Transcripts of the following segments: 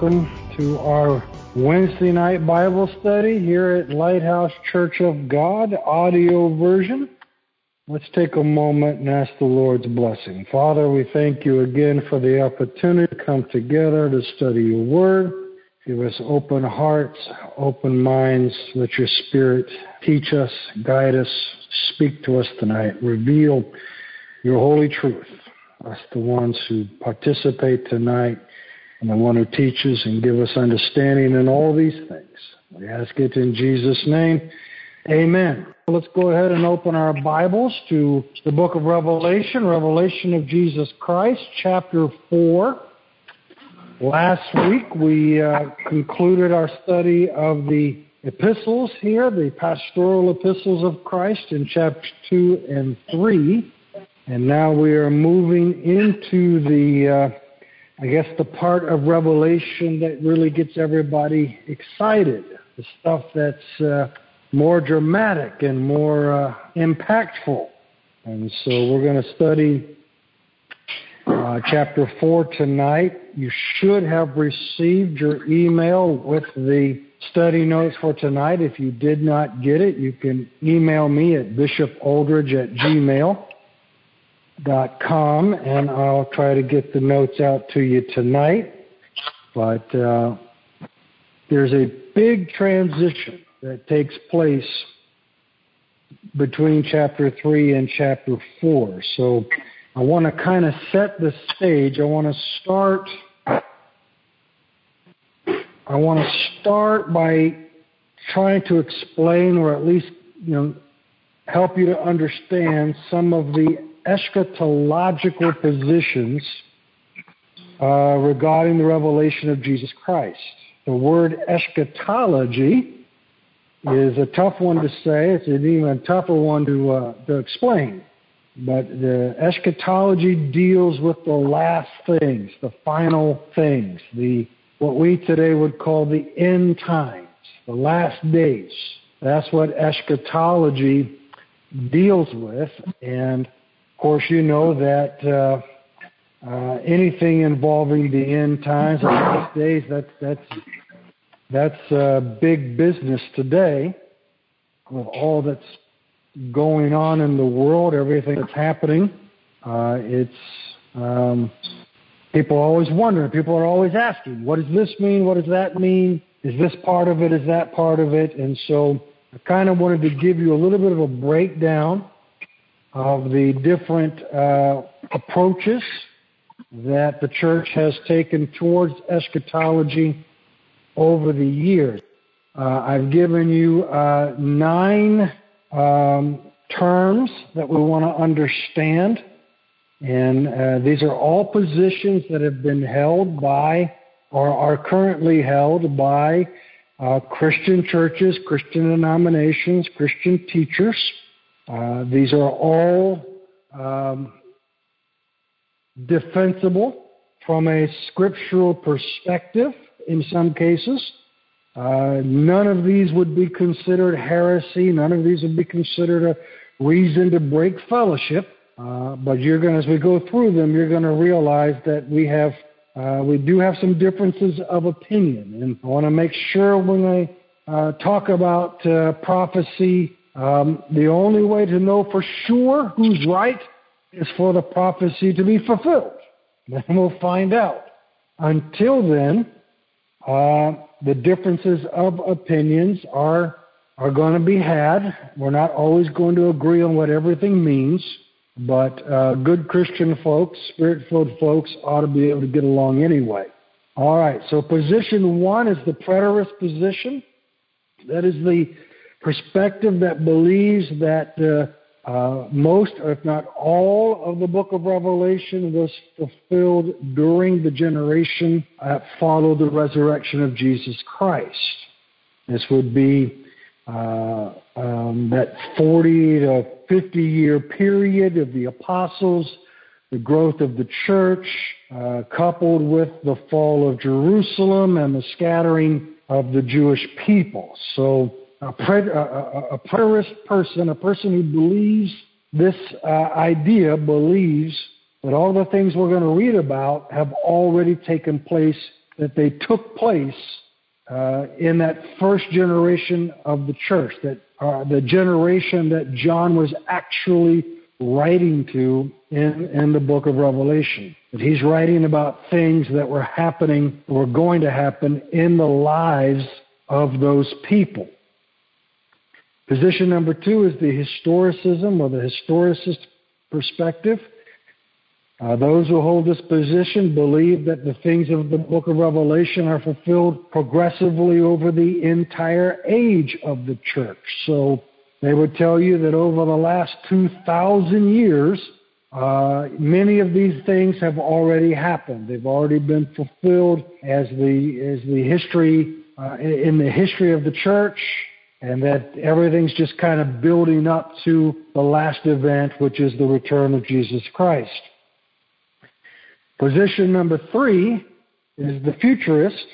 welcome to our Wednesday night Bible study here at Lighthouse Church of God, audio version. Let's take a moment and ask the Lord's blessing. Father, we thank you again for the opportunity to come together to study your word. Give us open hearts, open minds. Let your spirit teach us, guide us, speak to us tonight. Reveal your holy truth. Us, the ones who participate tonight, and the one who teaches and give us understanding in all these things. We ask it in Jesus' name. Amen. Let's go ahead and open our Bibles to the book of Revelation, Revelation of Jesus Christ, chapter 4. Last week we uh, concluded our study of the epistles here, the pastoral epistles of Christ in chapter 2 and 3. And now we are moving into the, uh, I guess, the part of Revelation that really gets everybody excited. The stuff that's uh, more dramatic and more uh, impactful. And so we're going to study uh, chapter 4 tonight. You should have received your email with the study notes for tonight. If you did not get it, you can email me at bishopoldridge at gmail dot com, and I'll try to get the notes out to you tonight. But uh, there's a big transition that takes place between chapter 3 and chapter 4. So I want to kind of set the stage. I want to start. I want to start by trying to explain, or at least you know, help you to understand some of the eschatological positions uh, regarding the revelation of Jesus Christ. The word eschatology is a tough one to say. It's an even tougher one to, uh, to explain. But the eschatology deals with the last things, the final things, the what we today would call the end times, the last days. That's what eschatology deals with. And of course, you know that uh, uh, anything involving the end times and last days, that's that's that's uh, big business today with all that's going on in the world, everything that's happening. Uh, it's um, people always wondering. People are always asking, "What does this mean? What does that mean? Is this part of it? Is that part of it?" And so, I kind of wanted to give you a little bit of a breakdown of the different uh, approaches that the church has taken towards eschatology over the years. Uh, I've given you uh, nine um, terms that we want to understand, and uh, these are all positions that have been held by or are currently held by uh, Christian churches, Christian denominations, Christian teachers. Uh, these are all um, defensible from a scriptural perspective in some cases. Uh, none of these would be considered heresy. None of these would be considered a reason to break fellowship. Uh, but you're going, as we go through them, you're going to realize that we have, uh, we do have some differences of opinion. And I want to make sure when I uh, talk about uh, prophecy um, the only way to know for sure who's right is for the prophecy to be fulfilled. Then we'll find out. Until then, uh, the differences of opinions are are going to be had. We're not always going to agree on what everything means, but uh, good Christian folks, spirit-filled folks, ought to be able to get along anyway. All right. So position one is the preterist position. That is the perspective that believes that uh, uh, most, if not all, of the book of Revelation was fulfilled during the generation that followed the resurrection of Jesus Christ. This would be uh, um, that 40 to 50 year period of the apostles, the growth of the church, uh, coupled with the fall of Jerusalem and the scattering of the Jewish people. So a, pred, a, a preterist person, a person who believes this uh, idea, believes that all the things we're going to read about have already taken place that they took place uh, in that first generation of the church, that uh, the generation that John was actually writing to in, in the book of Revelation. That he's writing about things that were happening, were going to happen in the lives of those people. Position number two is the historicism or the historicist perspective. Uh, those who hold this position believe that the things of the book of Revelation are fulfilled progressively over the entire age of the church. So they would tell you that over the last 2,000 years, uh, many of these things have already happened. They've already been fulfilled as the as the history uh, in the history of the church, and that everything's just kind of building up to the last event, which is the return of Jesus Christ. Position number three is the futurist,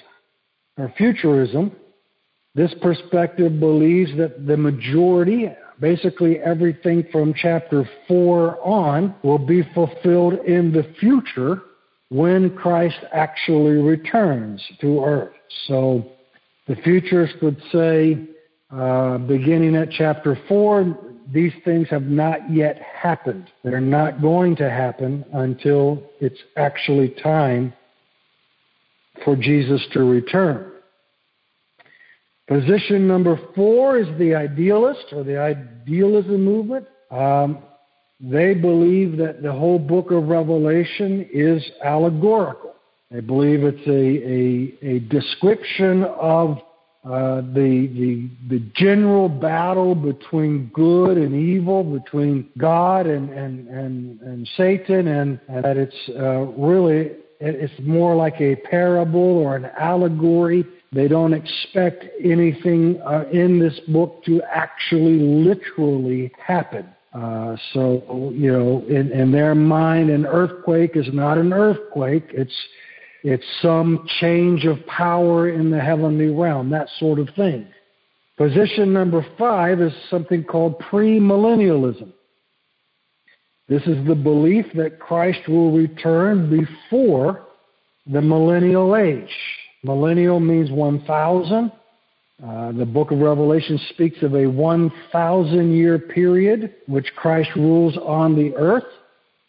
or futurism. This perspective believes that the majority, basically everything from chapter 4 on, will be fulfilled in the future when Christ actually returns to earth. So the futurist would say, uh, beginning at chapter 4, these things have not yet happened. They're not going to happen until it's actually time for Jesus to return. Position number four is the idealist or the idealism movement. Um, they believe that the whole book of Revelation is allegorical. They believe it's a, a, a description of uh, the, the, the general battle between good and evil, between God and, and, and, and Satan, and, and that it's uh, really it's more like a parable or an allegory. They don't expect anything uh, in this book to actually literally happen. Uh, so, you know, in, in their mind, an earthquake is not an earthquake. It's it's some change of power in the heavenly realm, that sort of thing. Position number five is something called premillennialism. This is the belief that Christ will return before the millennial age. Millennial means 1,000. Uh, the book of Revelation speaks of a 1,000 year period which Christ rules on the earth.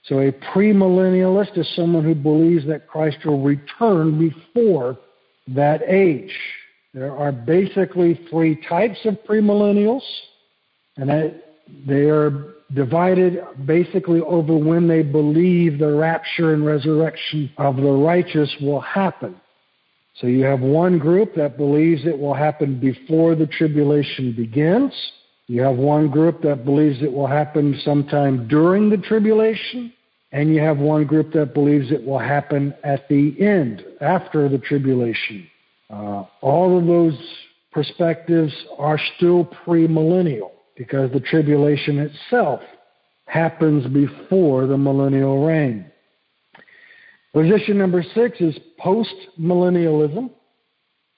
So a premillennialist is someone who believes that Christ will return before that age. There are basically three types of premillennials, and they are divided basically over when they believe the rapture and resurrection of the righteous will happen. So you have one group that believes it will happen before the tribulation begins. You have one group that believes it will happen sometime during the tribulation. And you have one group that believes it will happen at the end, after the tribulation. Uh, all of those perspectives are still premillennial because the tribulation itself happens before the millennial reign. Position number six is post-millennialism.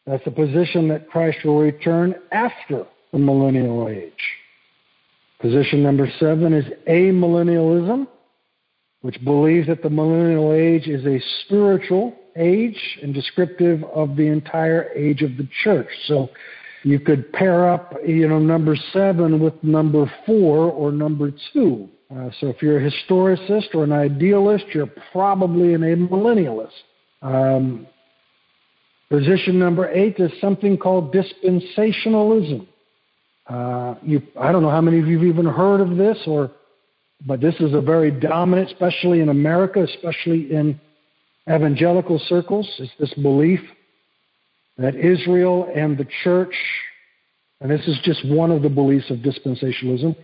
That's the position that Christ will return after the millennial age. Position number seven is amillennialism which believes that the millennial age is a spiritual age and descriptive of the entire age of the church. So you could pair up, you know, number seven with number four or number two. Uh, so if you're a historicist or an idealist, you're probably an amillennialist. Um, position number eight is something called dispensationalism. Uh, you, I don't know how many of you have even heard of this or but this is a very dominant, especially in America, especially in evangelical circles, is this belief that Israel and the church, and this is just one of the beliefs of dispensationalism,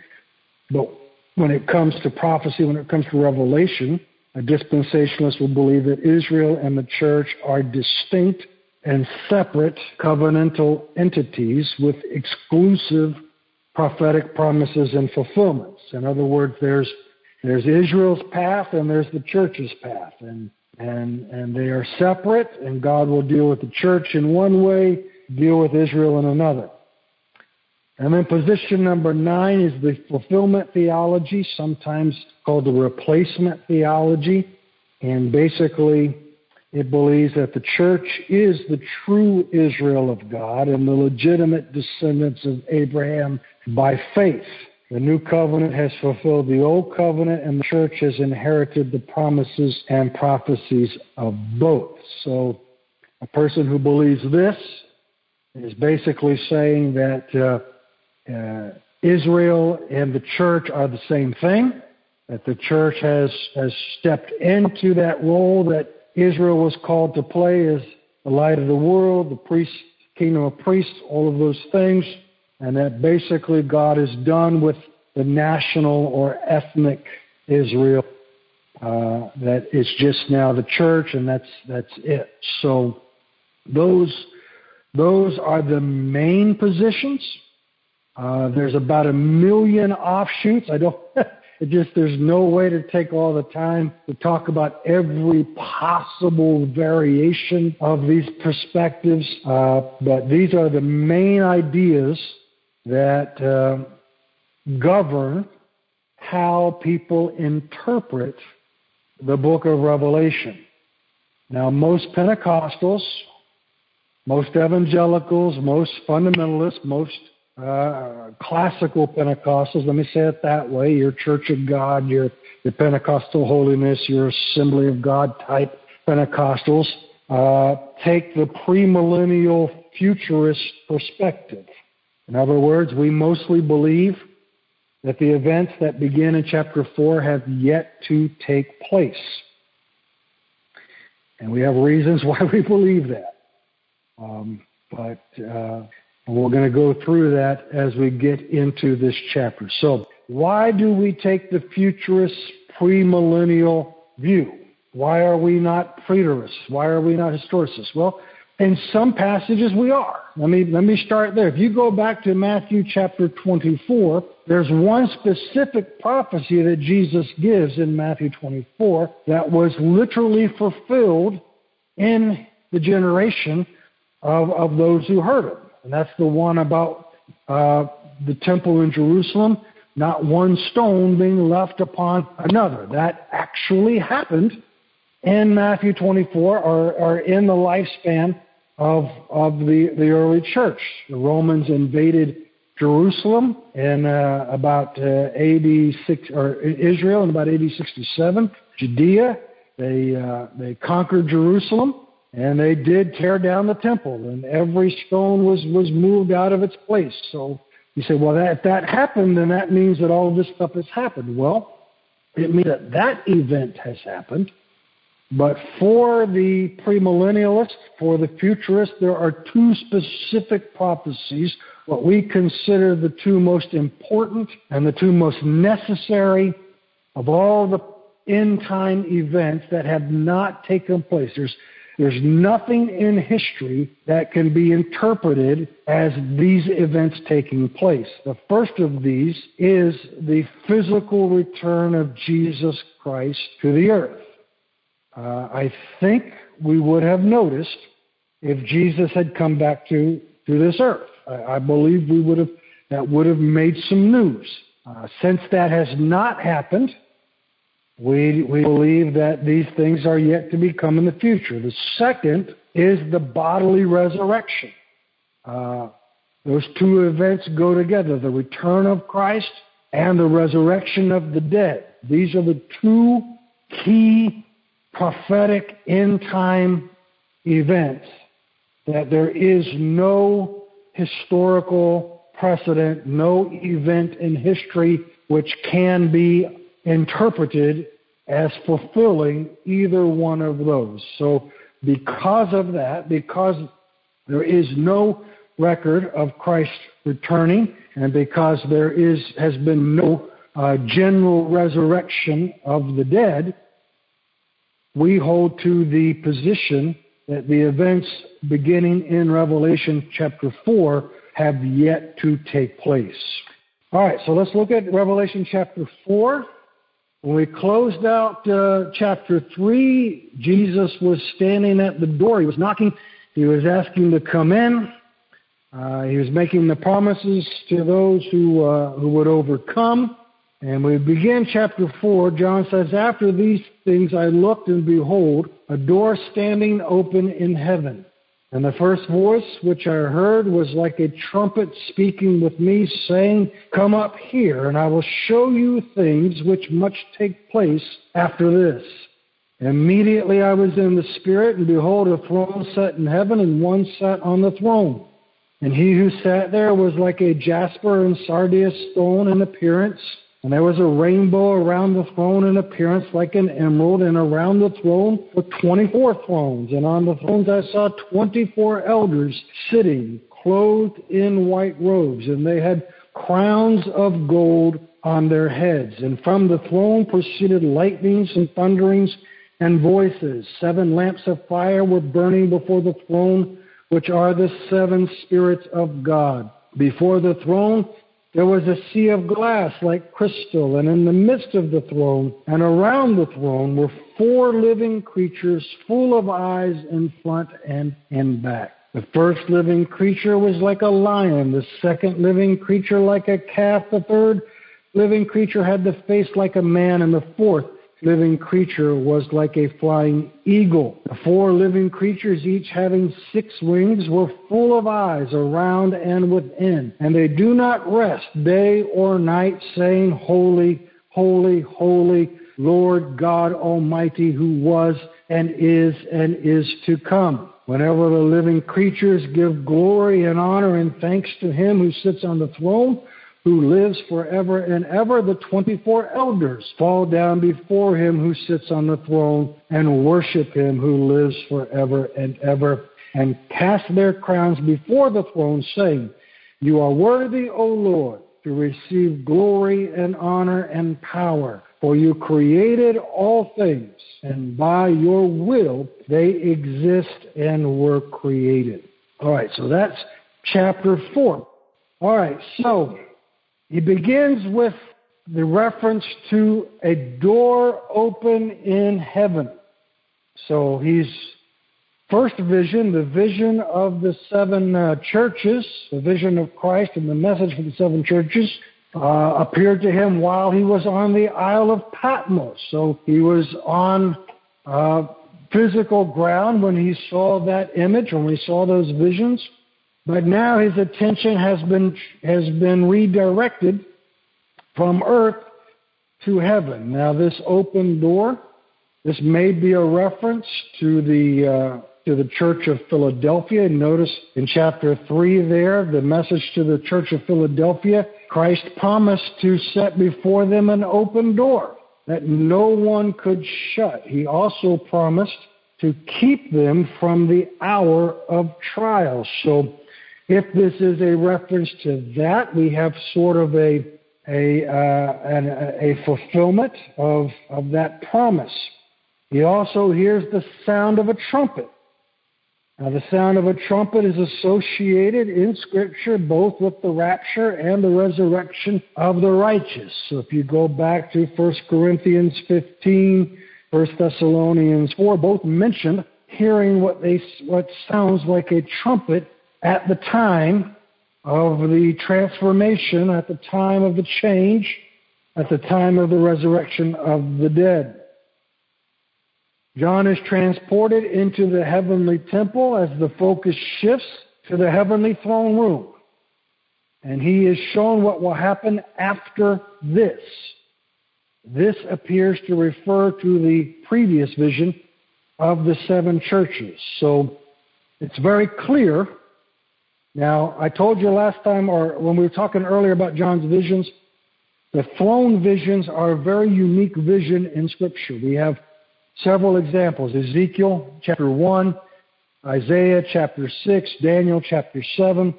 but when it comes to prophecy, when it comes to revelation, a dispensationalist will believe that Israel and the church are distinct and separate covenantal entities with exclusive prophetic promises and fulfillments. In other words, there's there's Israel's path and there's the church's path, and and and they are separate. And God will deal with the church in one way, deal with Israel in another. And then position number nine is the fulfillment theology, sometimes called the replacement theology. And basically, It believes that the church is the true Israel of God and the legitimate descendants of Abraham by faith. The new covenant has fulfilled the old covenant, and the church has inherited the promises and prophecies of both. So, a person who believes this is basically saying that uh, uh, Israel and the church are the same thing, that the church has, has stepped into that role that Israel was called to play as the light of the world, the priest, kingdom of priests, all of those things, and that basically God is done with the national or ethnic Israel. Uh, that it's just now the church, and that's that's it. So those those are the main positions. Uh, there's about a million offshoots. I don't. it just there's no way to take all the time to talk about every possible variation of these perspectives. Uh, but these are the main ideas that uh, govern how people interpret the book of Revelation. Now, most Pentecostals most evangelicals, most fundamentalists, most uh, classical Pentecostals, let me say it that way, your Church of God, your, your Pentecostal holiness, your Assembly of God type Pentecostals, uh, take the premillennial futurist perspective. In other words, we mostly believe that the events that begin in chapter 4 have yet to take place. And we have reasons why we believe that. Um, but uh, we're going to go through that as we get into this chapter. So, why do we take the futurist premillennial view? Why are we not preterists? Why are we not historicists? Well, in some passages we are. Let me let me start there. If you go back to Matthew chapter 24, there's one specific prophecy that Jesus gives in Matthew 24 that was literally fulfilled in the generation of, of those who heard it. And that's the one about uh, the temple in Jerusalem, not one stone being left upon another. That actually happened in Matthew 24 are, are in the lifespan of, of the, the early church. The Romans invaded Jerusalem in uh, about uh, AD 6, or Israel in about AD 67. Judea, they, uh, they conquered Jerusalem. And they did tear down the temple, and every stone was, was moved out of its place. So you say, well, that, if that happened, then that means that all of this stuff has happened. Well, it means that that event has happened. But for the premillennialists, for the futurists, there are two specific prophecies, what we consider the two most important and the two most necessary of all the end time events that have not taken place. There's there's nothing in history that can be interpreted as these events taking place. The first of these is the physical return of Jesus Christ to the earth. Uh, I think we would have noticed if Jesus had come back to, to this earth. I, I believe we would have that would have made some news. Uh, since that has not happened, we, we believe that these things are yet to become in the future. The second is the bodily resurrection. Uh, those two events go together the return of Christ and the resurrection of the dead. These are the two key prophetic end time events that there is no historical precedent, no event in history which can be interpreted as fulfilling either one of those. So, because of that, because there is no record of Christ returning, and because there is has been no uh, general resurrection of the dead, we hold to the position that the events beginning in Revelation chapter 4 have yet to take place. All right, so let's look at Revelation chapter 4. When we closed out uh, chapter 3, Jesus was standing at the door. He was knocking. He was asking to come in. Uh, he was making the promises to those who, uh, who would overcome. And we begin chapter 4. John says, After these things I looked, and behold, a door standing open in heaven. And the first voice which I heard was like a trumpet speaking with me, saying, Come up here, and I will show you things which must take place after this. Immediately I was in the Spirit, and behold, a throne set in heaven, and one sat on the throne. And he who sat there was like a jasper and sardius stone in appearance. And there was a rainbow around the throne in appearance like an emerald, and around the throne were 24 thrones. And on the thrones I saw 24 elders sitting, clothed in white robes, and they had crowns of gold on their heads. And from the throne proceeded lightnings and thunderings and voices. Seven lamps of fire were burning before the throne, which are the seven spirits of God. Before the throne, there was a sea of glass like crystal, and in the midst of the throne and around the throne were four living creatures full of eyes in front and in back. The first living creature was like a lion, the second living creature like a calf, the third living creature had the face like a man, and the fourth living creature was like a flying eagle. The four living creatures, each having six wings, were full of eyes around and within. And they do not rest day or night, saying, Holy, holy, holy, Lord God Almighty, who was and is and is to come. Whenever the living creatures give glory and honor and thanks to him who sits on the throne, who lives forever and ever, the 24 elders fall down before him who sits on the throne and worship him who lives forever and ever and cast their crowns before the throne, saying, You are worthy, O Lord, to receive glory and honor and power. For you created all things, and by your will they exist and were created. All right, so that's chapter 4. All right, so he begins with the reference to a door open in heaven. So he's first vision, the vision of the seven uh, churches, the vision of Christ and the message for the seven churches, uh, appeared to him while he was on the Isle of Patmos. So he was on uh, physical ground when he saw that image, when he saw those visions. But now his attention has been, has been redirected from earth to heaven. Now, this open door, this may be a reference to the, uh, to the church of Philadelphia. Notice in chapter 3 there, the message to the church of Philadelphia, Christ promised to set before them an open door that no one could shut. He also promised to keep them from the hour of trial. So if this is a reference to that, we have sort of a a, uh, an, a fulfillment of, of that promise. He also hears the sound of a trumpet. Now, the sound of a trumpet is associated in Scripture both with the rapture and the resurrection of the righteous. So, if you go back to 1 Corinthians 15, 1 Thessalonians 4, both mention hearing what, they, what sounds like a trumpet at the time of the transformation, at the time of the change, at the time of the resurrection of the dead. John is transported into the heavenly temple as the focus shifts to the heavenly throne room. And he is shown what will happen after this. This appears to refer to the previous vision of the seven churches. So it's very clear now, I told you last time, or when we were talking earlier about John's visions, the throne visions are a very unique vision in Scripture. We have several examples Ezekiel chapter 1, Isaiah chapter 6, Daniel chapter 7.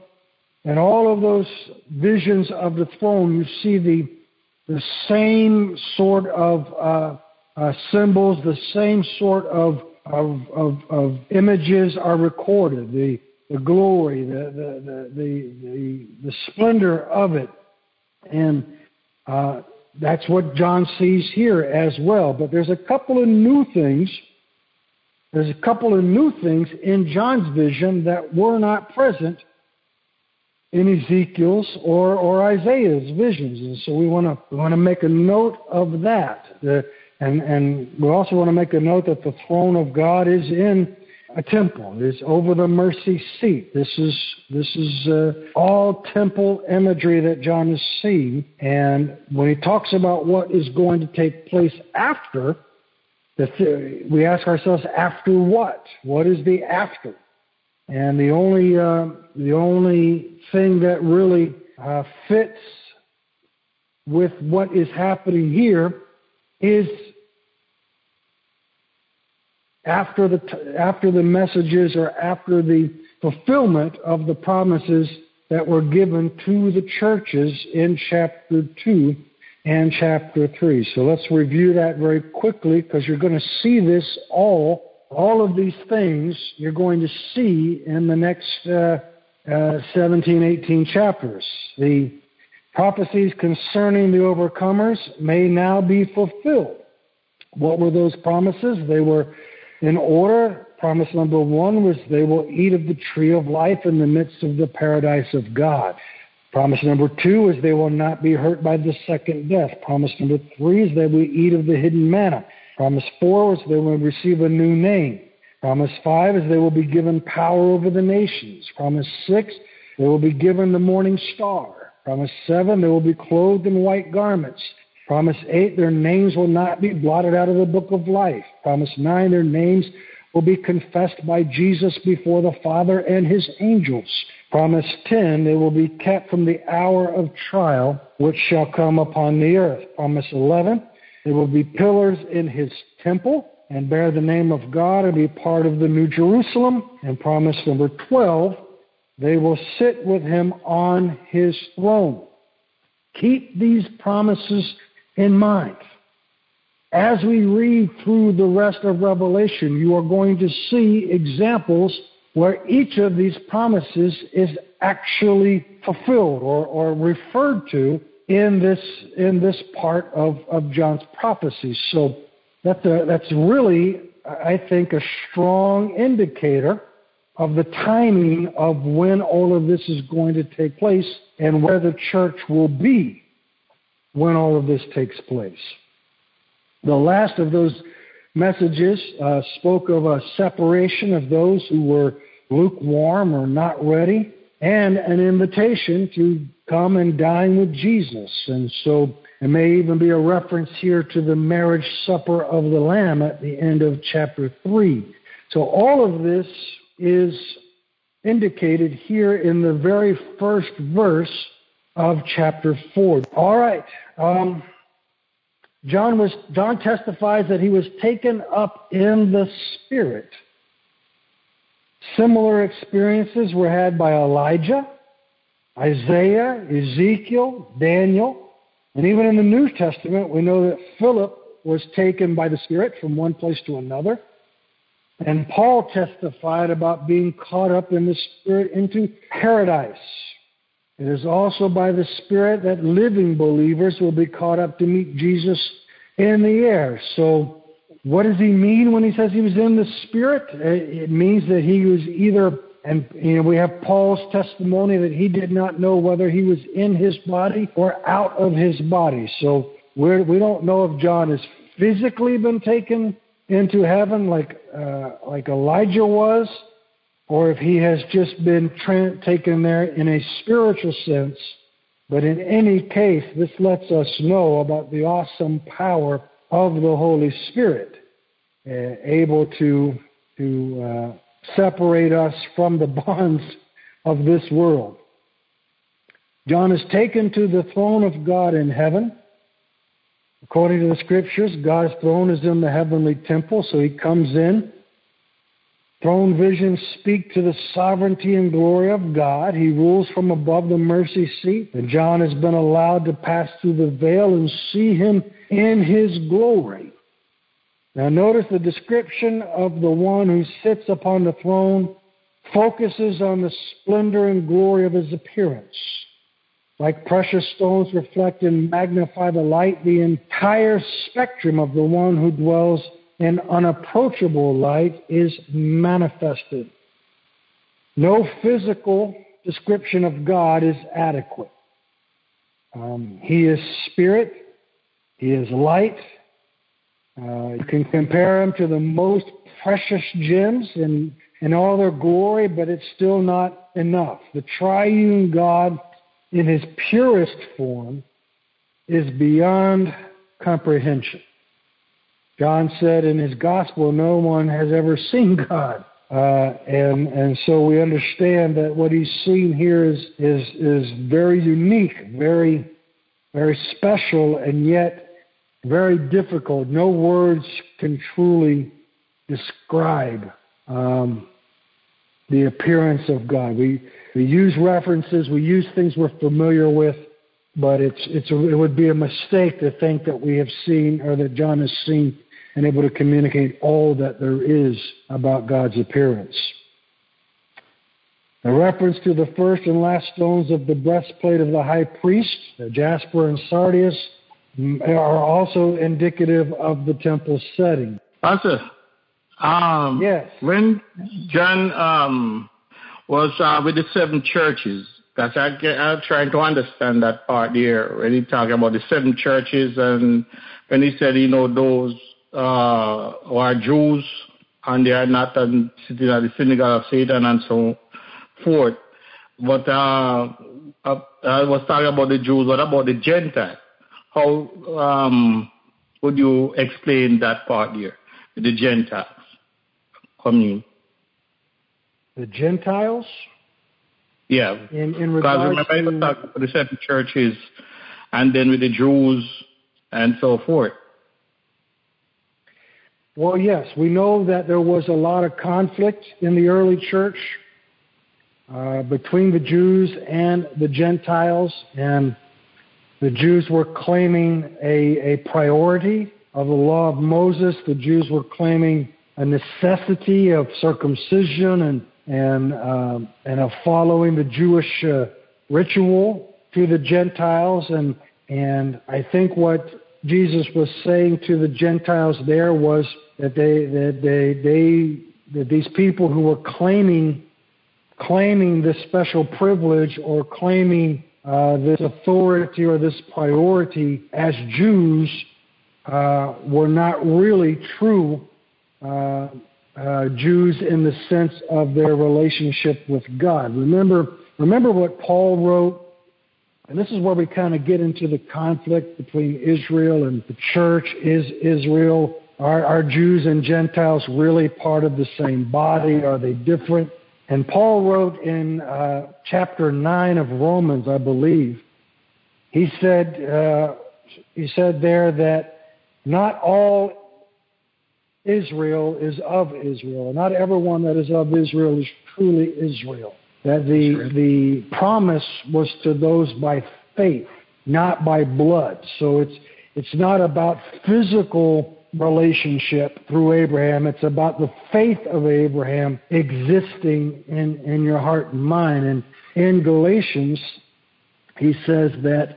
And all of those visions of the throne, you see the, the same sort of uh, uh, symbols, the same sort of, of, of, of images are recorded. The the glory, the, the, the, the, splendor of it. And uh, that's what John sees here as well. But there's a couple of new things. There's a couple of new things in John's vision that were not present in Ezekiel's or, or Isaiah's visions. And so we want to we want to make a note of that. The, and, and we also want to make a note that the throne of God is in a temple. It's over the mercy seat. This is this is uh, all temple imagery that John is seeing. And when he talks about what is going to take place after, the, we ask ourselves, after what? What is the after? And the only uh, the only thing that really uh, fits with what is happening here is after the after the messages or after the fulfillment of the promises that were given to the churches in chapter 2 and chapter 3. So let's review that very quickly because you're going to see this all all of these things you're going to see in the next uh, uh, 17, 18 chapters. The prophecies concerning the overcomers may now be fulfilled. What were those promises? They were in order. Promise number one was they will eat of the tree of life in the midst of the paradise of God. Promise number two is they will not be hurt by the second death. Promise number three is they will eat of the hidden manna. Promise four is they will receive a new name. Promise five is they will be given power over the nations. Promise six, they will be given the morning star. Promise seven, they will be clothed in white garments. Promise eight, their names will not be blotted out of the book of life. Promise nine, their names will be confessed by Jesus before the Father and his angels. Promise 10, they will be kept from the hour of trial which shall come upon the earth. Promise 11, they will be pillars in his temple and bear the name of God and be part of the New Jerusalem. And promise number 12, they will sit with him on his throne. Keep these promises in mind. As we read through the rest of Revelation, you are going to see examples where each of these promises is actually fulfilled or, or referred to in this in this part of, of John's prophecy. So that's a, that's really, I think, a strong indicator of the timing of when all of this is going to take place and where the church will be when all of this takes place. The last of those messages uh, spoke of a separation of those who were lukewarm or not ready and an invitation to come and dine with Jesus. And so it may even be a reference here to the marriage supper of the Lamb at the end of chapter 3. So all of this is indicated here in the very first verse of chapter 4. All right. Um, John was John testifies that he was taken up in the spirit. Similar experiences were had by Elijah, Isaiah, Ezekiel, Daniel, and even in the New Testament, we know that Philip was taken by the Spirit from one place to another. And Paul testified about being caught up in the Spirit into paradise. It is also by the Spirit that living believers will be caught up to meet Jesus in the air. So, what does he mean when he says he was in the Spirit? It means that he was either, and you know, we have Paul's testimony that he did not know whether he was in his body or out of his body. So, we're, we don't know if John has physically been taken into heaven like uh, like Elijah was, or if he has just been tra- taken there in a spiritual sense. But in any case, this lets us know about the awesome power of the Holy Spirit, uh, able to, to uh, separate us from the bonds of this world. John is taken to the throne of God in heaven. According to the scriptures, God's throne is in the heavenly temple, so he comes in Throne visions speak to the sovereignty and glory of God. He rules from above the mercy seat, and John has been allowed to pass through the veil and see him in his glory. Now, notice the description of the one who sits upon the throne focuses on the splendor and glory of his appearance. Like precious stones reflect and magnify the light, the entire spectrum of the one who dwells and unapproachable light is manifested. No physical description of God is adequate. Um, he is spirit. He is light. Uh, you can compare him to the most precious gems in, in all their glory, but it's still not enough. The triune God, in his purest form, is beyond comprehension. John said in his gospel, no one has ever seen God. Uh, and and so we understand that what he's seen here is is is very unique, very very special, and yet very difficult. No words can truly describe um, the appearance of God. We we use references, we use things we're familiar with, but it's it's a, it would be a mistake to think that we have seen or that John has seen and able to communicate all that there is about God's appearance. The reference to the first and last stones of the breastplate of the high priest, the jasper and sardius, are also indicative of the temple setting. Pastor, um, yes. When John um, was uh, with the seven churches, because I, I'm trying to understand that part there when he talking about the seven churches and when he said, you know, those are Jews and they are not sitting at the synagogue of Satan and so forth. But uh, uh, I was talking about the Jews. What about the Gentiles? How um, would you explain that part here, the Gentiles coming? The Gentiles? Yeah. In, in because regards remember, to... I was talking about the seven churches and then with the Jews and so forth. Well, yes, we know that there was a lot of conflict in the early church uh, between the Jews and the Gentiles, and the Jews were claiming a, a priority of the law of Moses. The Jews were claiming a necessity of circumcision and and um, and of following the Jewish uh, ritual to the Gentiles, and and I think what Jesus was saying to the Gentiles there was that they that they they that these people who were claiming claiming this special privilege or claiming uh, this authority or this priority as Jews uh, were not really true uh, uh Jews in the sense of their relationship with God. Remember, remember what Paul wrote and this is where we kind of get into the conflict between Israel and the church. Is Israel, are, are Jews and Gentiles really part of the same body? Are they different? And Paul wrote in uh, chapter 9 of Romans, I believe, he said, uh, he said there that not all Israel is of Israel. Not everyone that is of Israel is truly Israel that the the promise was to those by faith, not by blood. So it's it's not about physical relationship through Abraham. It's about the faith of Abraham existing in, in your heart and mind. And in Galatians, he says that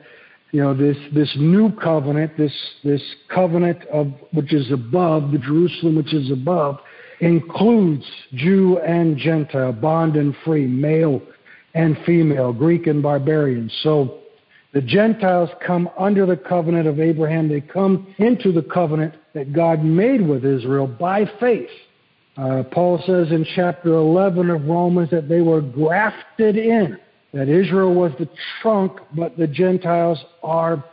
you know this this new covenant, this this covenant of which is above the Jerusalem which is above, includes Jew and Gentile, bond and free, male and female, Greek and barbarian. So the Gentiles come under the covenant of Abraham. They come into the covenant that God made with Israel by faith. Uh, Paul says in chapter 11 of Romans that they were grafted in, that Israel was the trunk, but the Gentiles are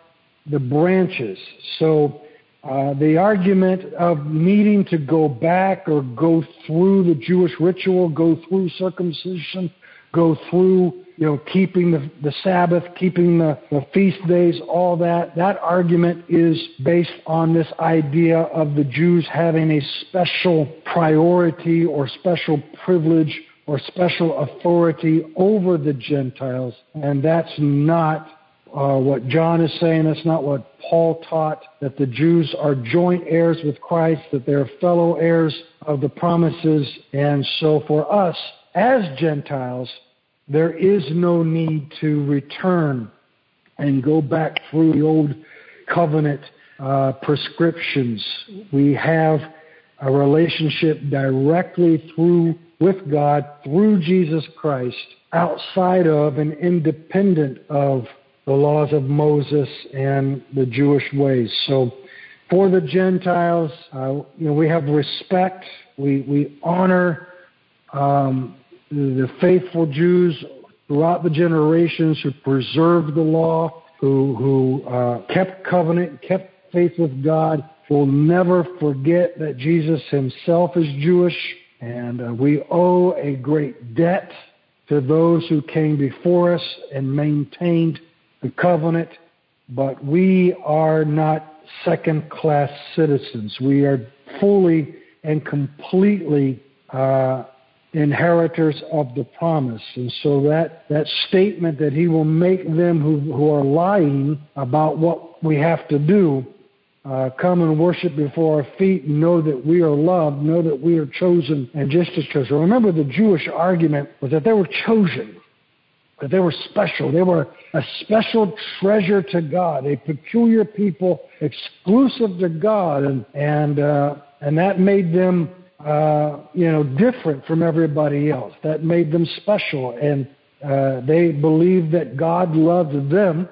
the branches. So uh, the argument of needing to go back or go through the Jewish ritual, go through circumcision, go through you know keeping the, the Sabbath, keeping the, the feast days, all that. That argument is based on this idea of the Jews having a special priority or special privilege or special authority over the Gentiles, and that's not uh, what John is saying. That's not what Paul taught, that the Jews are joint heirs with Christ, that they're fellow heirs of the promises. And so for us, as Gentiles, there is no need to return and go back through the old covenant uh, prescriptions. We have a relationship directly through with God through Jesus Christ outside of and independent of the laws of Moses and the Jewish ways. So for the Gentiles, uh, you know, we have respect. We we honor um, the faithful Jews throughout the generations who preserved the law, who who uh, kept covenant, kept faith with God. We'll never forget that Jesus Himself is Jewish, and uh, we owe a great debt to those who came before us and maintained the covenant. But we are not second class citizens. We are fully and completely uh, inheritors of the promise. And so that, that statement that he will make them who, who are lying about what we have to do uh, come and worship before our feet and know that we are loved, know that we are chosen and just as chosen. Remember, the Jewish argument was that they were chosen, that they were special. They were a special treasure to God, a peculiar people exclusive to God, and and uh, and that made them uh, you know different from everybody else. That made them special, and uh, they believed that God loved them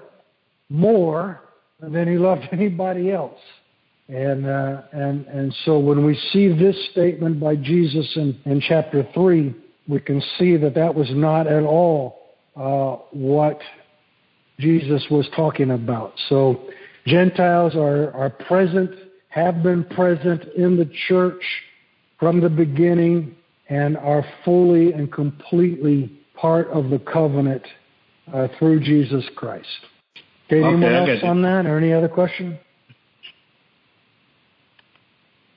more than He loved anybody else. And uh, and and so when we see this statement by Jesus in, in chapter three, we can see that that was not at all uh, what Jesus was talking about. So Gentiles are, are present, have been present in the church from the beginning, and are fully and completely part of the covenant uh, through Jesus Christ. Okay, anyone else on that, or any other question?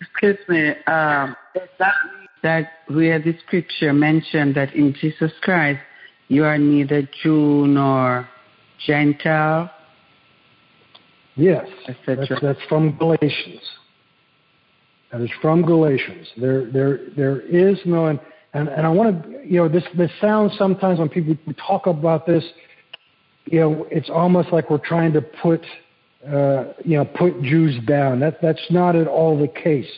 Excuse me. Um, does that mean that where the scripture mentioned that in Jesus Christ you are neither Jew nor Gentile? Yes, that's, that's from Galatians. That is from Galatians. There, there, there is no, and, and, and I want to, you know, this, this sounds sometimes when people talk about this, you know, it's almost like we're trying to put, uh, you know, put Jews down. That, that's not at all the case.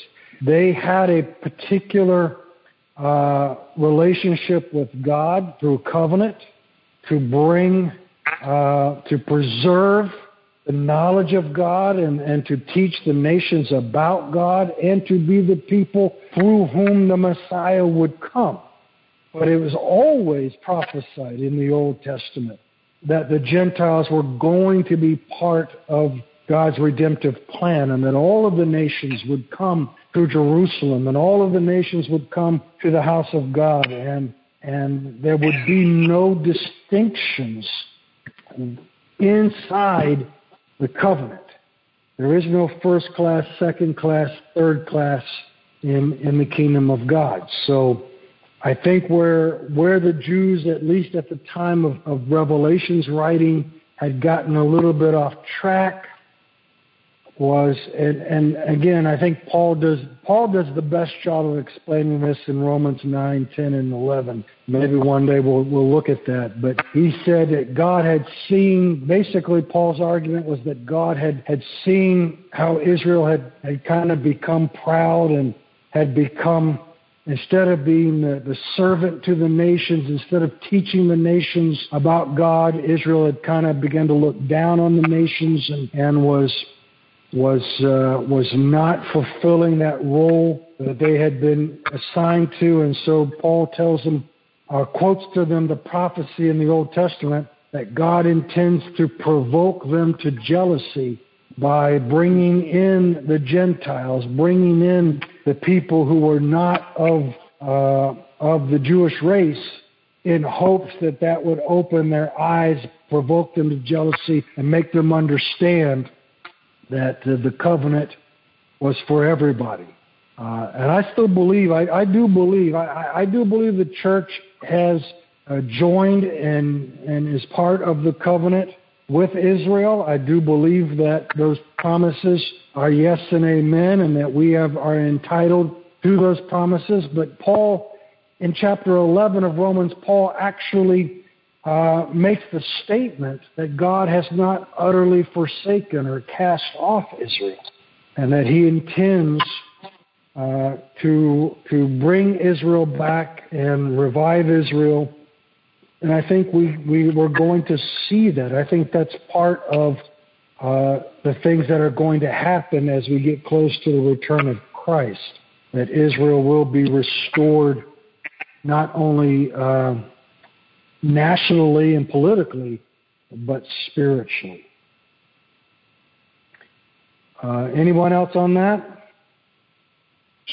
They had a particular uh, relationship with God through covenant to bring, uh, to preserve the knowledge of God and, and to teach the nations about God and to be the people through whom the Messiah would come. But it was always prophesied in the Old Testament that the Gentiles were going to be part of God's redemptive plan and that all of the nations would come to Jerusalem and all of the nations would come to the house of God and and there would be no distinctions inside the covenant. There is no first class, second class, third class in, in the kingdom of God. So I think where where the Jews, at least at the time of, of Revelation's writing, had gotten a little bit off track was and, and again I think Paul does Paul does the best job of explaining this in Romans 9, 10, and 11. Maybe one day we'll we'll look at that. But he said that God had seen basically Paul's argument was that God had had seen how Israel had had kind of become proud and had become instead of being the, the servant to the nations, instead of teaching the nations about God, Israel had kind of begun to look down on the nations and, and was was uh, was not fulfilling that role that they had been assigned to, and so Paul tells them, or quotes to them the prophecy in the Old Testament that God intends to provoke them to jealousy by bringing in the Gentiles, bringing in the people who were not of uh, of the Jewish race, in hopes that that would open their eyes, provoke them to jealousy, and make them understand that uh, the covenant was for everybody. Uh, and I still believe, I, I do believe, I, I, do believe the church has uh, joined and, and is part of the covenant with Israel. I do believe that those promises are yes and amen and that we have, are entitled to those promises. But Paul, in chapter 11 of Romans, Paul actually uh, makes the statement that God has not utterly forsaken or cast off Israel, and that He intends uh, to to bring Israel back and revive Israel and I think we, we we're going to see that. I think that's part of uh, the things that are going to happen as we get close to the return of Christ. That Israel will be restored not only uh, nationally and politically, but spiritually. Uh, anyone else on that?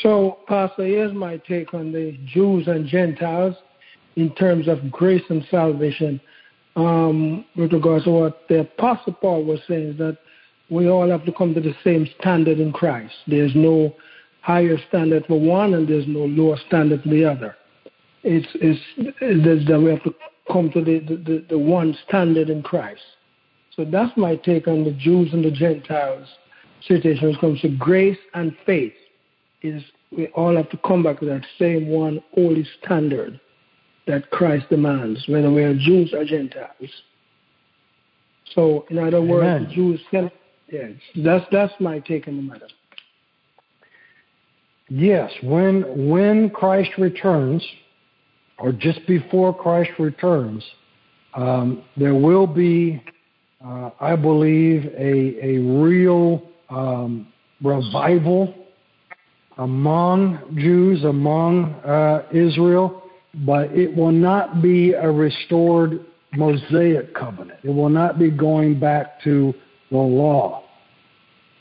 So, Pastor, here's my take on the Jews and Gentiles in terms of grace and salvation. Um, with regards to what the Apostle Paul was saying, is that we all have to come to the same standard in Christ. There's no higher standard for one, and there's no lower standard for the other. It's, it's, it's that we have to come to the, the, the one standard in Christ. So that's my take on the Jews and the Gentiles situation when it comes to grace and faith. Is we all have to come back to that same one holy standard that Christ demands, whether we are Jews or Gentiles. So, in other words, Amen. the Jews can. Yeah, that's that's my take on the matter. Yes, when when Christ returns, or just before Christ returns, um, there will be, uh, I believe, a, a real um, revival among Jews, among uh, Israel, but it will not be a restored Mosaic covenant. It will not be going back to the law.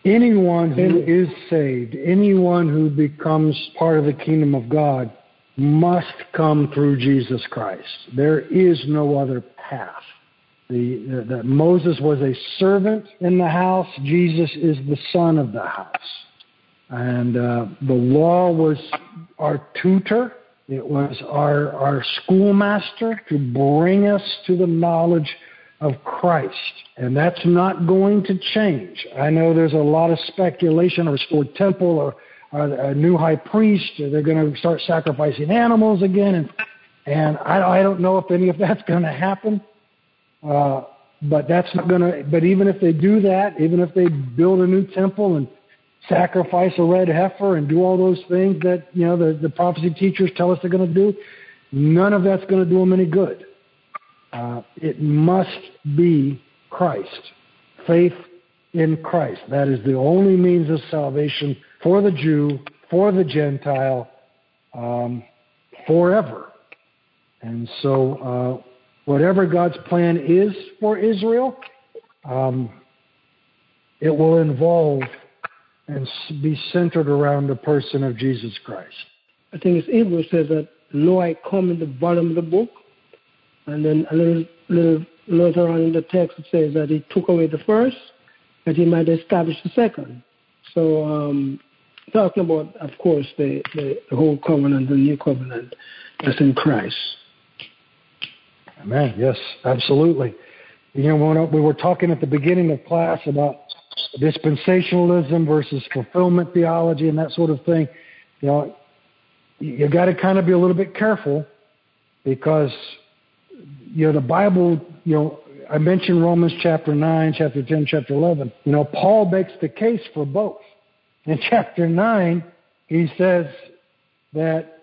Anyone who is saved, anyone who becomes part of the kingdom of God, must come through Jesus Christ. There is no other path. The, the, the, Moses was a servant in the house. Jesus is the son of the house. And uh, the law was our tutor. It was our, our schoolmaster to bring us to the knowledge of Christ. And that's not going to change. I know there's a lot of speculation, a restored temple or a new high priest. They're going to start sacrificing animals again. And, and I, I don't know if any of that's going to happen. Uh, but that's not going to, but even if they do that, even if they build a new temple and sacrifice a red heifer and do all those things that, you know, the, the prophecy teachers tell us they're going to do, none of that's going to do them any good. Uh, it must be Christ. Faith in Christ. That is the only means of salvation for the Jew, for the Gentile, um, forever. And so, uh, whatever God's plan is for Israel, um, it will involve and be centered around the person of Jesus Christ. I think it's Hebrew says that, Lo, I come in the bottom of the book. And then a little, little later on in the text, it says that he took away the first, that he might establish the second. So, um, talking about, of course, the, the, whole covenant, the new covenant that's in Christ. Amen. Yes, absolutely. You know, when uh, we were talking at the beginning of class about dispensationalism versus fulfillment theology and that sort of thing, you know, you got to kind of be a little bit careful because you know the Bible, you know, I mentioned Romans chapter 9, chapter 10, chapter 11. You know, Paul makes the case for both. In chapter 9, he says that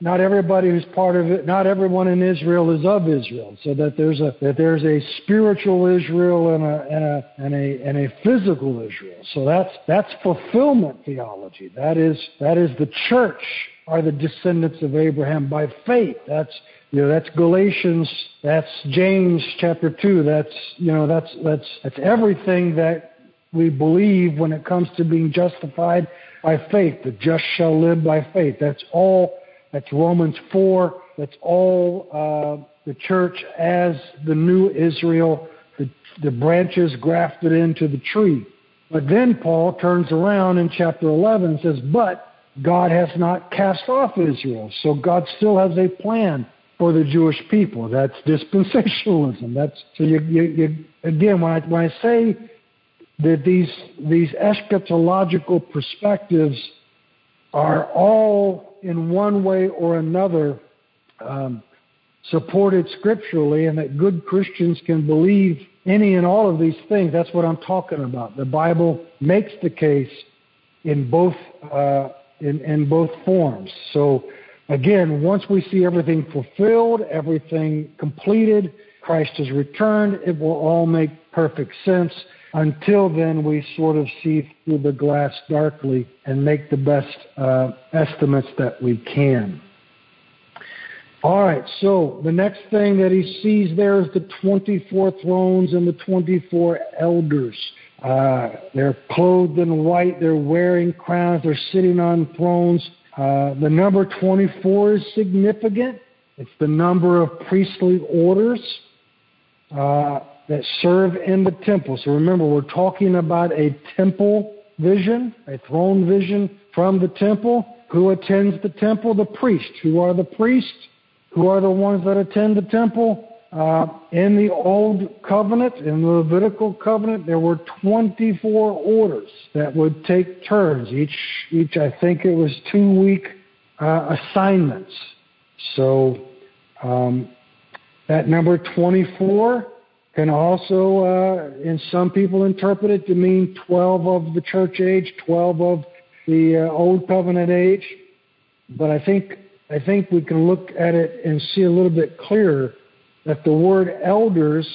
not everybody who's part of it, not everyone in Israel is of Israel. So that there's a that there's a spiritual Israel and a and a and a and a physical Israel. So that's that's fulfillment theology. That is that is the church are the descendants of Abraham by faith. That's you know that's Galatians. That's James chapter two. That's you know that's that's that's everything that we believe when it comes to being justified by faith. The just shall live by faith. That's all that's Romans 4. That's all uh, the church as the new Israel, the, the branches grafted into the tree. But then Paul turns around in chapter 11 and says, But God has not cast off Israel. So God still has a plan for the Jewish people. That's dispensationalism. That's so you, you, you again when I when I say that these these eschatological perspectives are all in one way or another um, supported scripturally, and that good Christians can believe any and all of these things. That's what I'm talking about. The Bible makes the case in both uh, in, in both forms. So again, once we see everything fulfilled, everything completed, Christ has returned, it will all make perfect sense. Until then, we sort of see through the glass darkly and make the best uh, estimates that we can. All right, so the next thing that he sees there is the 24 thrones and the 24 elders. Uh, they're clothed in white, they're wearing crowns, they're sitting on thrones. Uh, the number 24 is significant. It's the number of priestly orders uh, that serve in the temple. So remember, we're talking about a temple vision, a throne vision from the temple. Who attends the temple? The priest. Who are the priests? Who are the ones that attend the temple? Uh, in the Old Covenant, in the Levitical Covenant, there were 24 orders that would take turns. Each, each I think it was two week uh, assignments. So um, that number 24 can also, uh, in some people, interpret it to mean 12 of the church age, 12 of the uh, Old Covenant age. But I think I think we can look at it and see a little bit clearer that the word elders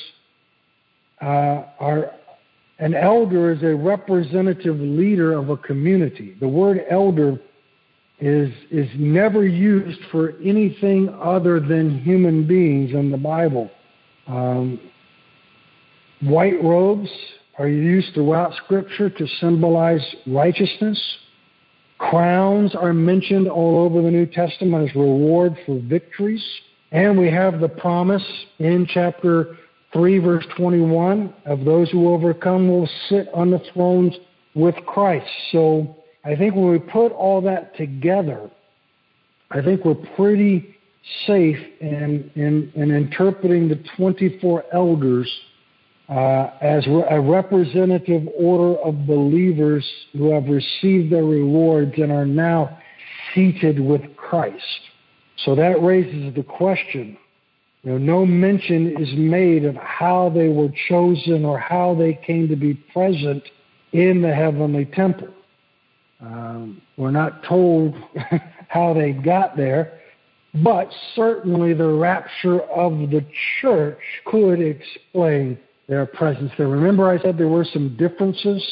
uh, are an elder is a representative leader of a community. The word elder is is never used for anything other than human beings in the Bible. Um, white robes are used throughout Scripture to symbolize righteousness. Crowns are mentioned all over the New Testament as reward for victories. And we have the promise in chapter 3, verse 21 of those who overcome will sit on the thrones with Christ. So I think when we put all that together, I think we're pretty safe in, in, in interpreting the 24 elders as a representative order of believers who have received their rewards and are now seated with Christ. So that raises the question. You know, no mention is made of how they were chosen or how they came to be present in the heavenly temple. Um, we're not told how they got there, but certainly the rapture of the church could explain their presence there. Remember, I said there were some differences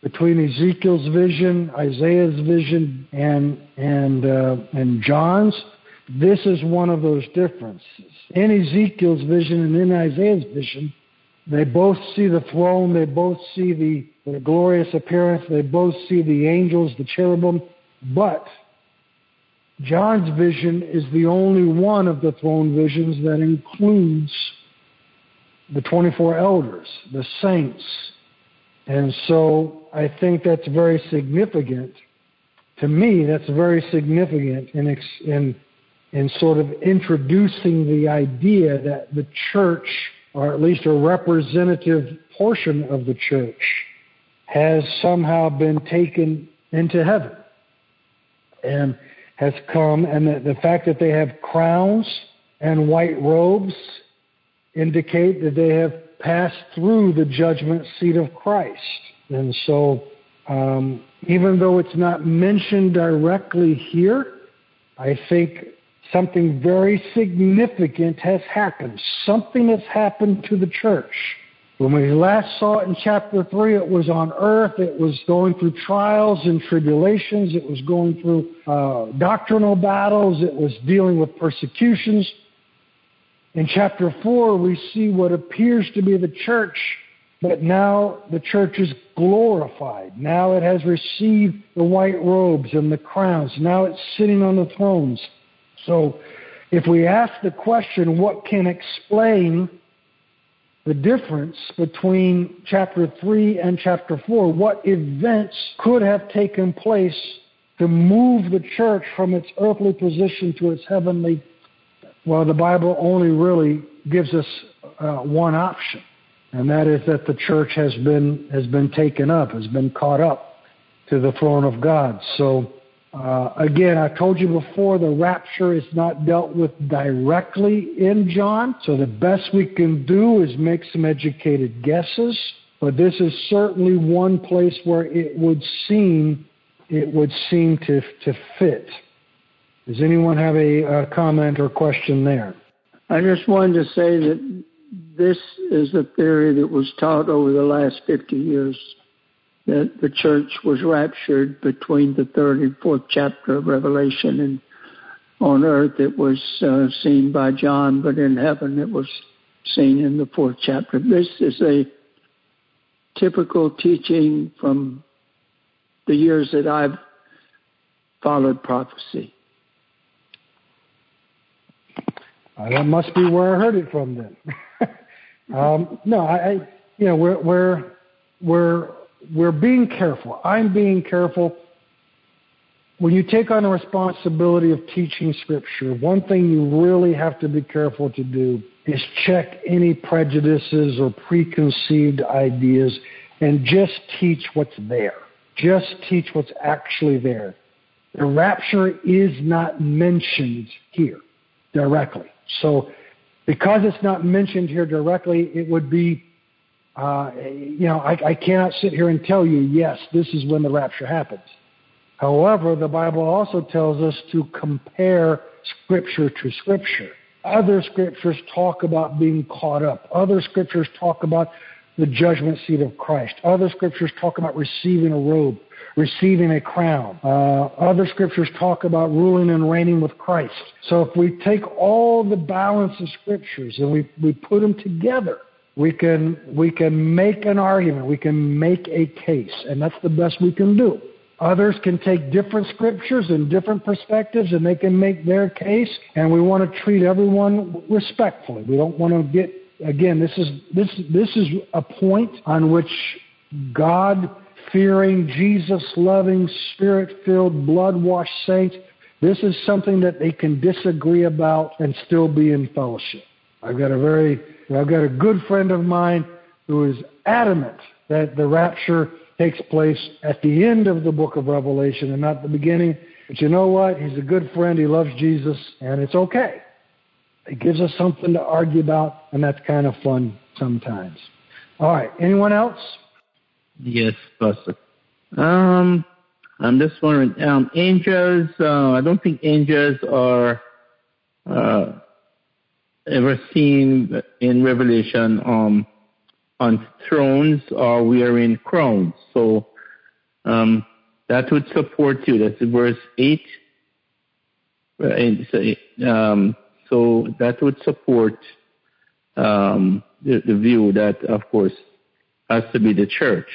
between Ezekiel's vision, Isaiah's vision, and and uh, and John's. This is one of those differences. In Ezekiel's vision and in Isaiah's vision, they both see the throne, they both see the, the glorious appearance, they both see the angels, the cherubim, but John's vision is the only one of the throne visions that includes the 24 elders, the saints. And so I think that's very significant. To me, that's very significant in, in in sort of introducing the idea that the church, or at least a representative portion of the church, has somehow been taken into heaven and has come, and the, the fact that they have crowns and white robes indicate that they have passed through the judgment seat of Christ. And so, um, even though it's not mentioned directly here, I think something very significant has happened. Something has happened to the church. When we last saw it in chapter 3, it was on earth. It was going through trials and tribulations. It was going through uh, doctrinal battles. It was dealing with persecutions. In chapter 4, we see what appears to be the church, but now the church is glorified. Now it has received the white robes and the crowns. Now it's sitting on the thrones. So if we ask the question, what can explain the difference between chapter 3 and chapter 4? What events could have taken place to move the church from its earthly position to its heavenly? Well, the Bible only really gives us uh, one option, and that is that the church has been has been taken up, has been caught up to the throne of God. So uh, again, I told you before the rapture is not dealt with directly in John, so the best we can do is make some educated guesses. But this is certainly one place where it would seem it would seem to to fit. Does anyone have a, a comment or question there? I just wanted to say that this is a theory that was taught over the last 50 years that the church was raptured between the third and fourth chapter of Revelation, and on earth it was uh, seen by John, but in heaven it was seen in the fourth chapter. This is a typical teaching from the years that I've followed prophecy. Uh, that must be where I heard it from then. um, no, I, I, you know, we're we're we're we're being careful. I'm being careful. When you take on the responsibility of teaching Scripture, one thing you really have to be careful to do is check any prejudices or preconceived ideas and just teach what's there. Just teach what's actually there. The rapture is not mentioned here directly. So, because it's not mentioned here directly, it would be, uh, you know, I, I cannot sit here and tell you, yes, this is when the rapture happens. However, the Bible also tells us to compare Scripture to Scripture. Other Scriptures talk about being caught up. Other Scriptures talk about the judgment seat of Christ. Other Scriptures talk about receiving a robe receiving a crown. Uh, other scriptures talk about ruling and reigning with Christ. So if we take all the balance of scriptures and we, we put them together, we can we can make an argument, we can make a case, and that's the best we can do. Others can take different scriptures and different perspectives and they can make their case, and we want to treat everyone respectfully. We don't want to get again, this is this this is a point on which God fearing, Jesus loving, spirit filled, blood washed saints. This is something that they can disagree about and still be in fellowship. I've got a very, I've got a good friend of mine who is adamant that the rapture takes place at the end of the book of Revelation and not the beginning. But you know what? He's a good friend. He loves Jesus, and it's okay. It gives us something to argue about, and that's kind of fun sometimes. All right. Anyone else? Yes, Pastor. Um, I'm just wondering, um, angels, uh, I don't think angels are uh, ever seen in Revelation um, on thrones or wearing crowns. So um, that would support you. That's verse 8. Uh, um, so that would support um, the, the view that, of course, has to be the church.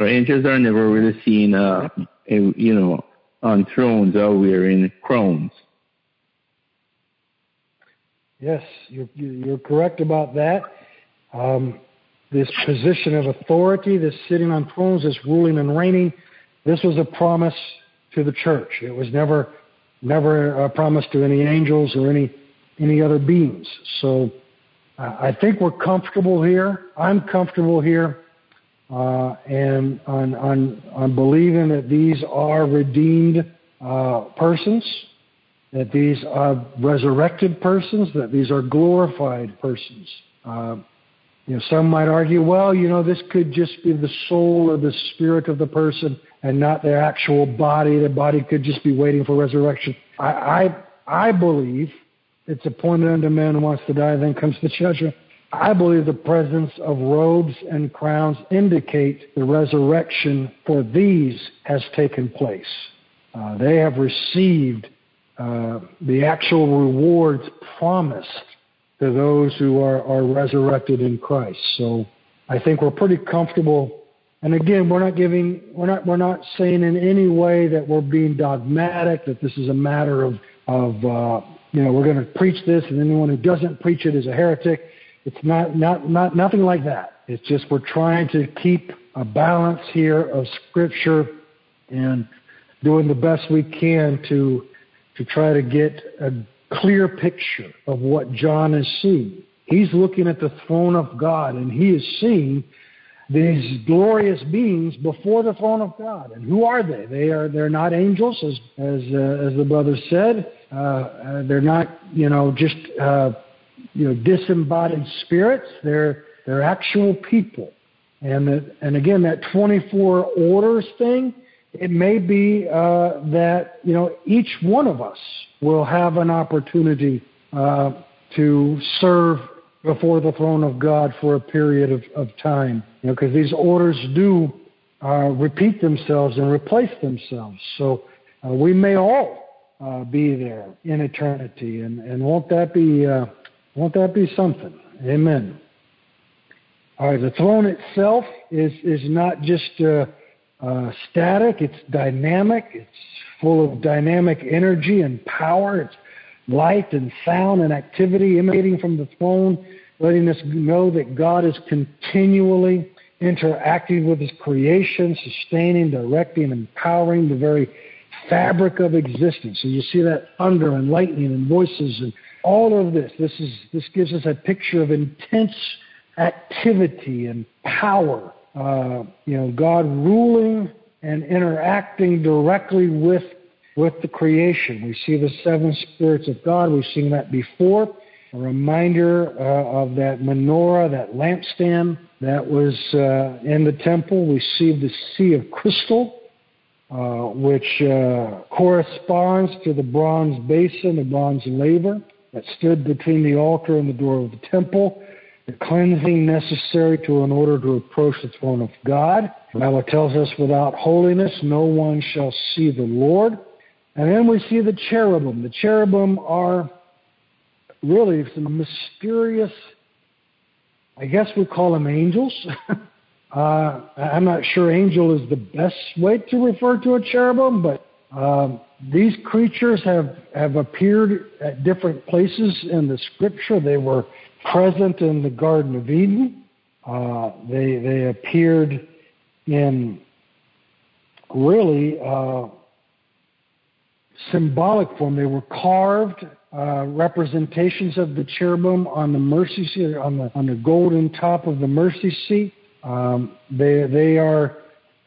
angels are never really seen, uh, you know, on thrones or wearing crowns. Yes, you're, you're correct about that. Um, this position of authority, this sitting on thrones, this ruling and reigning, this was a promise to the church. It was never, never a promise to any angels or any, any other beings. So I think we're comfortable here. I'm comfortable here, uh, and on, on, on believing that these are redeemed uh, persons, that these are resurrected persons, that these are glorified persons. Uh, you know, some might argue, well, you know, this could just be the soul or the spirit of the person and not their actual body. The body could just be waiting for resurrection. I, I, I believe it's appointed unto man who wants to die, then comes the judgment. I believe the presence of robes and crowns indicate the resurrection for these has taken place. Uh, they have received uh, the actual rewards promised to those who are, are resurrected in Christ. So I think we're pretty comfortable. And again, we're not giving, we're not, we're not saying in any way that we're being dogmatic, that this is a matter of, of uh, you know, we're going to preach this, and anyone who doesn't preach it is a heretic. It's not, not, not, nothing like that. It's just we're trying to keep a balance here of Scripture and doing the best we can to, to try to get a clear picture of what John is seeing. He's looking at the throne of God, and he is seeing these glorious beings before the throne of God. And who are they? They are they're not angels, as as uh, as the brother said. Uh, uh, they're not you know just uh, you know disembodied spirits. They're they're actual people. And the, and again that 24 orders thing it may be uh, that you know each one of us will have an opportunity uh, to serve before the throne of God for a period of, of time. You know, because these orders do uh, repeat themselves and replace themselves. So uh, we may all uh, be there in eternity, and, and won't that be uh, won't that be something? Amen. All right, the throne itself is is not just uh, uh, static; it's dynamic. It's full of dynamic energy and power. It's light and sound and activity emanating from the throne, letting us know that God is continually interacting with His creation, sustaining, directing, empowering the very fabric of existence. So you see that thunder and lightning and voices and all of this. This is this gives us a picture of intense activity and power. Uh, you know, God ruling and interacting directly with with the creation. We see the seven spirits of God. We've seen that before. A reminder uh, of that menorah, that lampstand that was uh, in the temple. We see the sea of crystal, uh, which uh, corresponds to the bronze basin, the bronze laver that stood between the altar and the door of the temple. The cleansing necessary to in order to approach the throne of God. The Bible tells us, without holiness, no one shall see the Lord. And then we see the cherubim. The cherubim are really some mysterious, I guess we call them angels. uh, I'm not sure angel is the best way to refer to a cherubim, but um, these creatures have, have appeared at different places in the scripture. They were present in the Garden of Eden. Uh, they, they appeared in really uh, symbolic form. They were carved uh, representations of the cherubim on the mercy seat, on the on the golden top of the mercy seat. Um, they they are,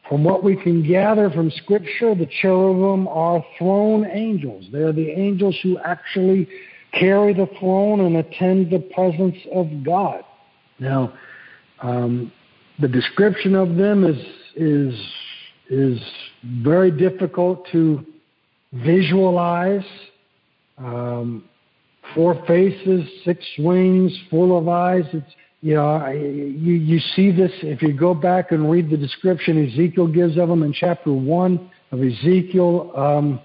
from what we can gather from Scripture, the cherubim are throne angels. They are the angels who actually carry the throne and attend the presence of God. Now, um, the description of them is is is very difficult to visualize um, four faces, six wings, full of eyes. It's you know you you see this if you go back and read the description Ezekiel gives of them in chapter one of Ezekiel. Um,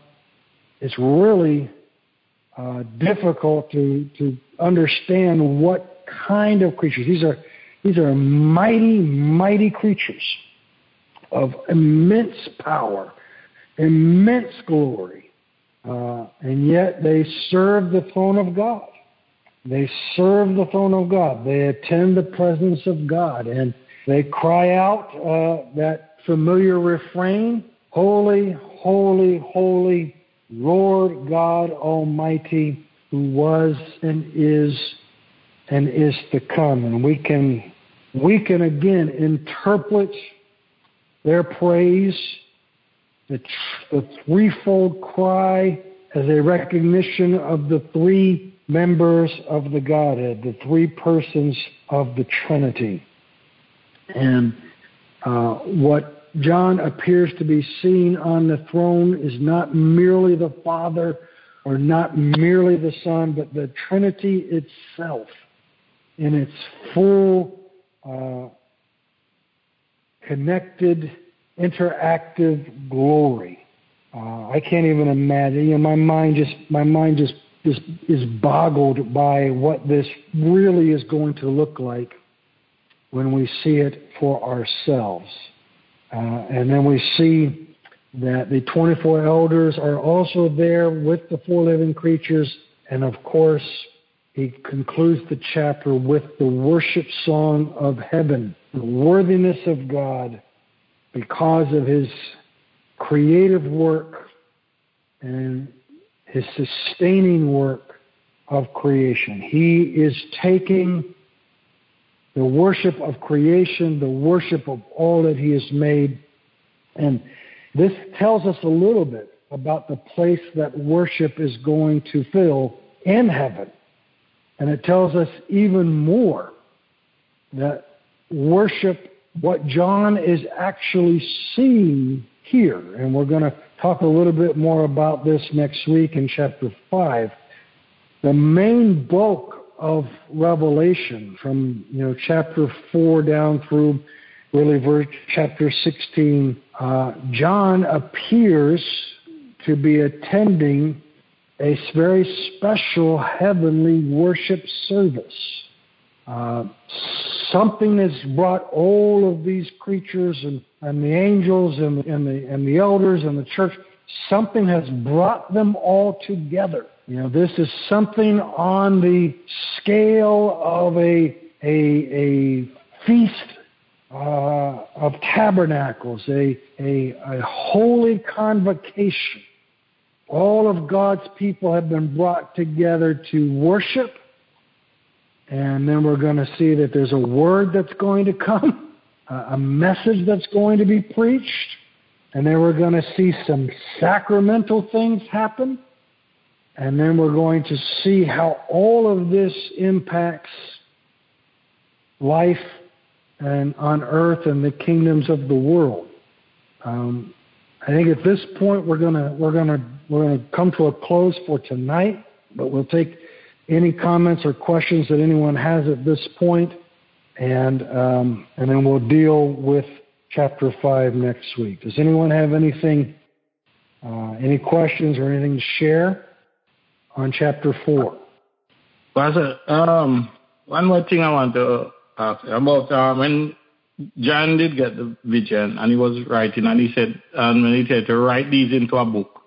it's really uh, difficult to to understand what kind of creatures these are. These are mighty, mighty creatures of immense power immense glory, uh, and yet they serve the throne of God. They serve the throne of God. They attend the presence of God, and they cry out uh, that familiar refrain Holy, holy, holy, Lord God Almighty, who was and is and is to come. And we can we can again interpret their praise the, the threefold cry as a recognition of the three members of the Godhead, the three persons of the Trinity. And uh, what John appears to be seeing on the throne is not merely the Father or not merely the Son, but the Trinity itself in its full uh, connected interactive glory. Uh, I can't even imagine. You know, my mind just my mind just just is boggled by what this really is going to look like when we see it for ourselves. Uh, and then we see that the 24 elders are also there with the four living creatures. And of course, he concludes the chapter with the worship song of heaven, the worthiness of God because of his creative work and his sustaining work of creation. He is taking the worship of creation, the worship of all that he has made, and this tells us a little bit about the place that worship is going to fill in heaven. And it tells us even more that worship what John is actually seeing here. And we're going to talk a little bit more about this next week in chapter 5. The main bulk of Revelation from you know chapter 4 down through really verse chapter 16, uh, John appears to be attending a very special heavenly worship service. Uh, something has brought all of these creatures and, and the angels and, and, the, and the elders and the church, something has brought them all together. You know, this is something on the scale of a, a, a feast uh, of tabernacles, a, a, a holy convocation. All of God's people have been brought together to worship and then we're going to see that there's a word that's going to come, a message that's going to be preached. And then we're going to see some sacramental things happen. And then we're going to see how all of this impacts life and on earth and the kingdoms of the world. Um, I think at this point we're gonna we're gonna we're gonna come to a close for tonight, but we'll take any comments or questions that anyone has at this point, and um, and then we'll deal with chapter five next week. Does anyone have anything, uh, any questions or anything to share on chapter four? Pastor, um, one more thing I want to ask about um, when John did get the vision and he was writing, and he said, and when he said to write these into a book,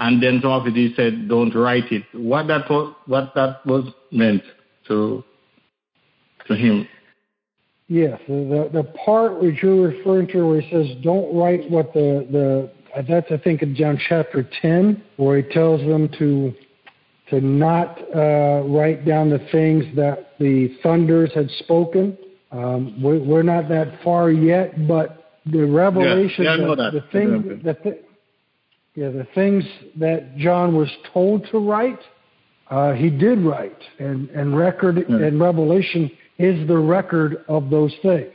and then some of it he said, "Don't write it." What that was, what that was meant to to him. Yes, the the part which you're referring to, where he says, "Don't write what the the." That's I think in John chapter ten, where he tells them to to not uh, write down the things that the thunders had spoken. Um, we're, we're, not that far yet, but the revelation, yeah, yeah, the, the thing, the, th- yeah, the things that John was told to write, uh, he did write, and and record yeah. and Revelation is the record of those things.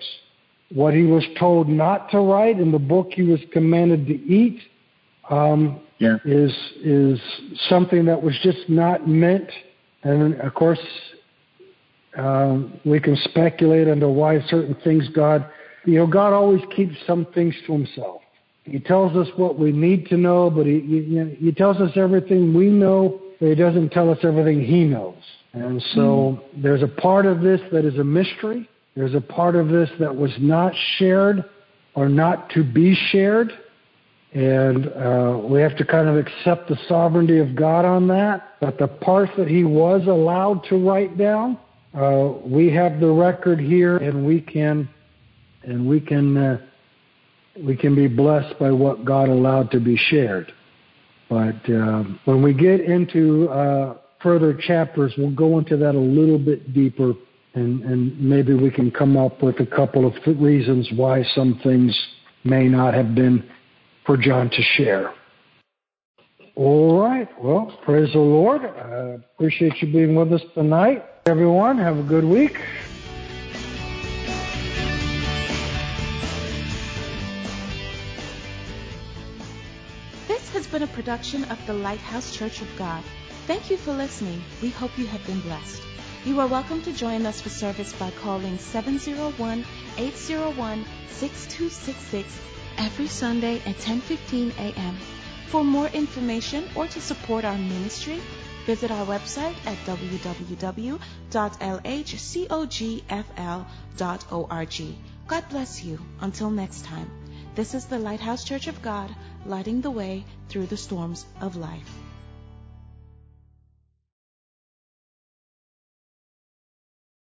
What he was told not to write in the book he was commanded to eat um, yeah. is is something that was just not meant. And of course, um, we can speculate into why certain things God, you know, God always keeps some things to Himself. He tells us what we need to know, but he, he, he tells us everything we know, but he doesn't tell us everything he knows. And so mm. there's a part of this that is a mystery. There's a part of this that was not shared or not to be shared. And uh, we have to kind of accept the sovereignty of God on that. But the parts that he was allowed to write down, uh, we have the record here, and we can, and we can uh, we can be blessed by what God allowed to be shared. But um, when we get into uh, further chapters, we'll go into that a little bit deeper, and, and maybe we can come up with a couple of reasons why some things may not have been for John to share. All right. Well, praise the Lord. I appreciate you being with us tonight. Everyone, have a good week. Been a production of the Lighthouse Church of God. Thank you for listening. We hope you have been blessed. You are welcome to join us for service by calling 701-801-6266 every Sunday at 10:15 a.m. For more information or to support our ministry, visit our website at www.lhcogfl.org. God bless you. Until next time. This is the Lighthouse Church of God, lighting the way through the storms of life.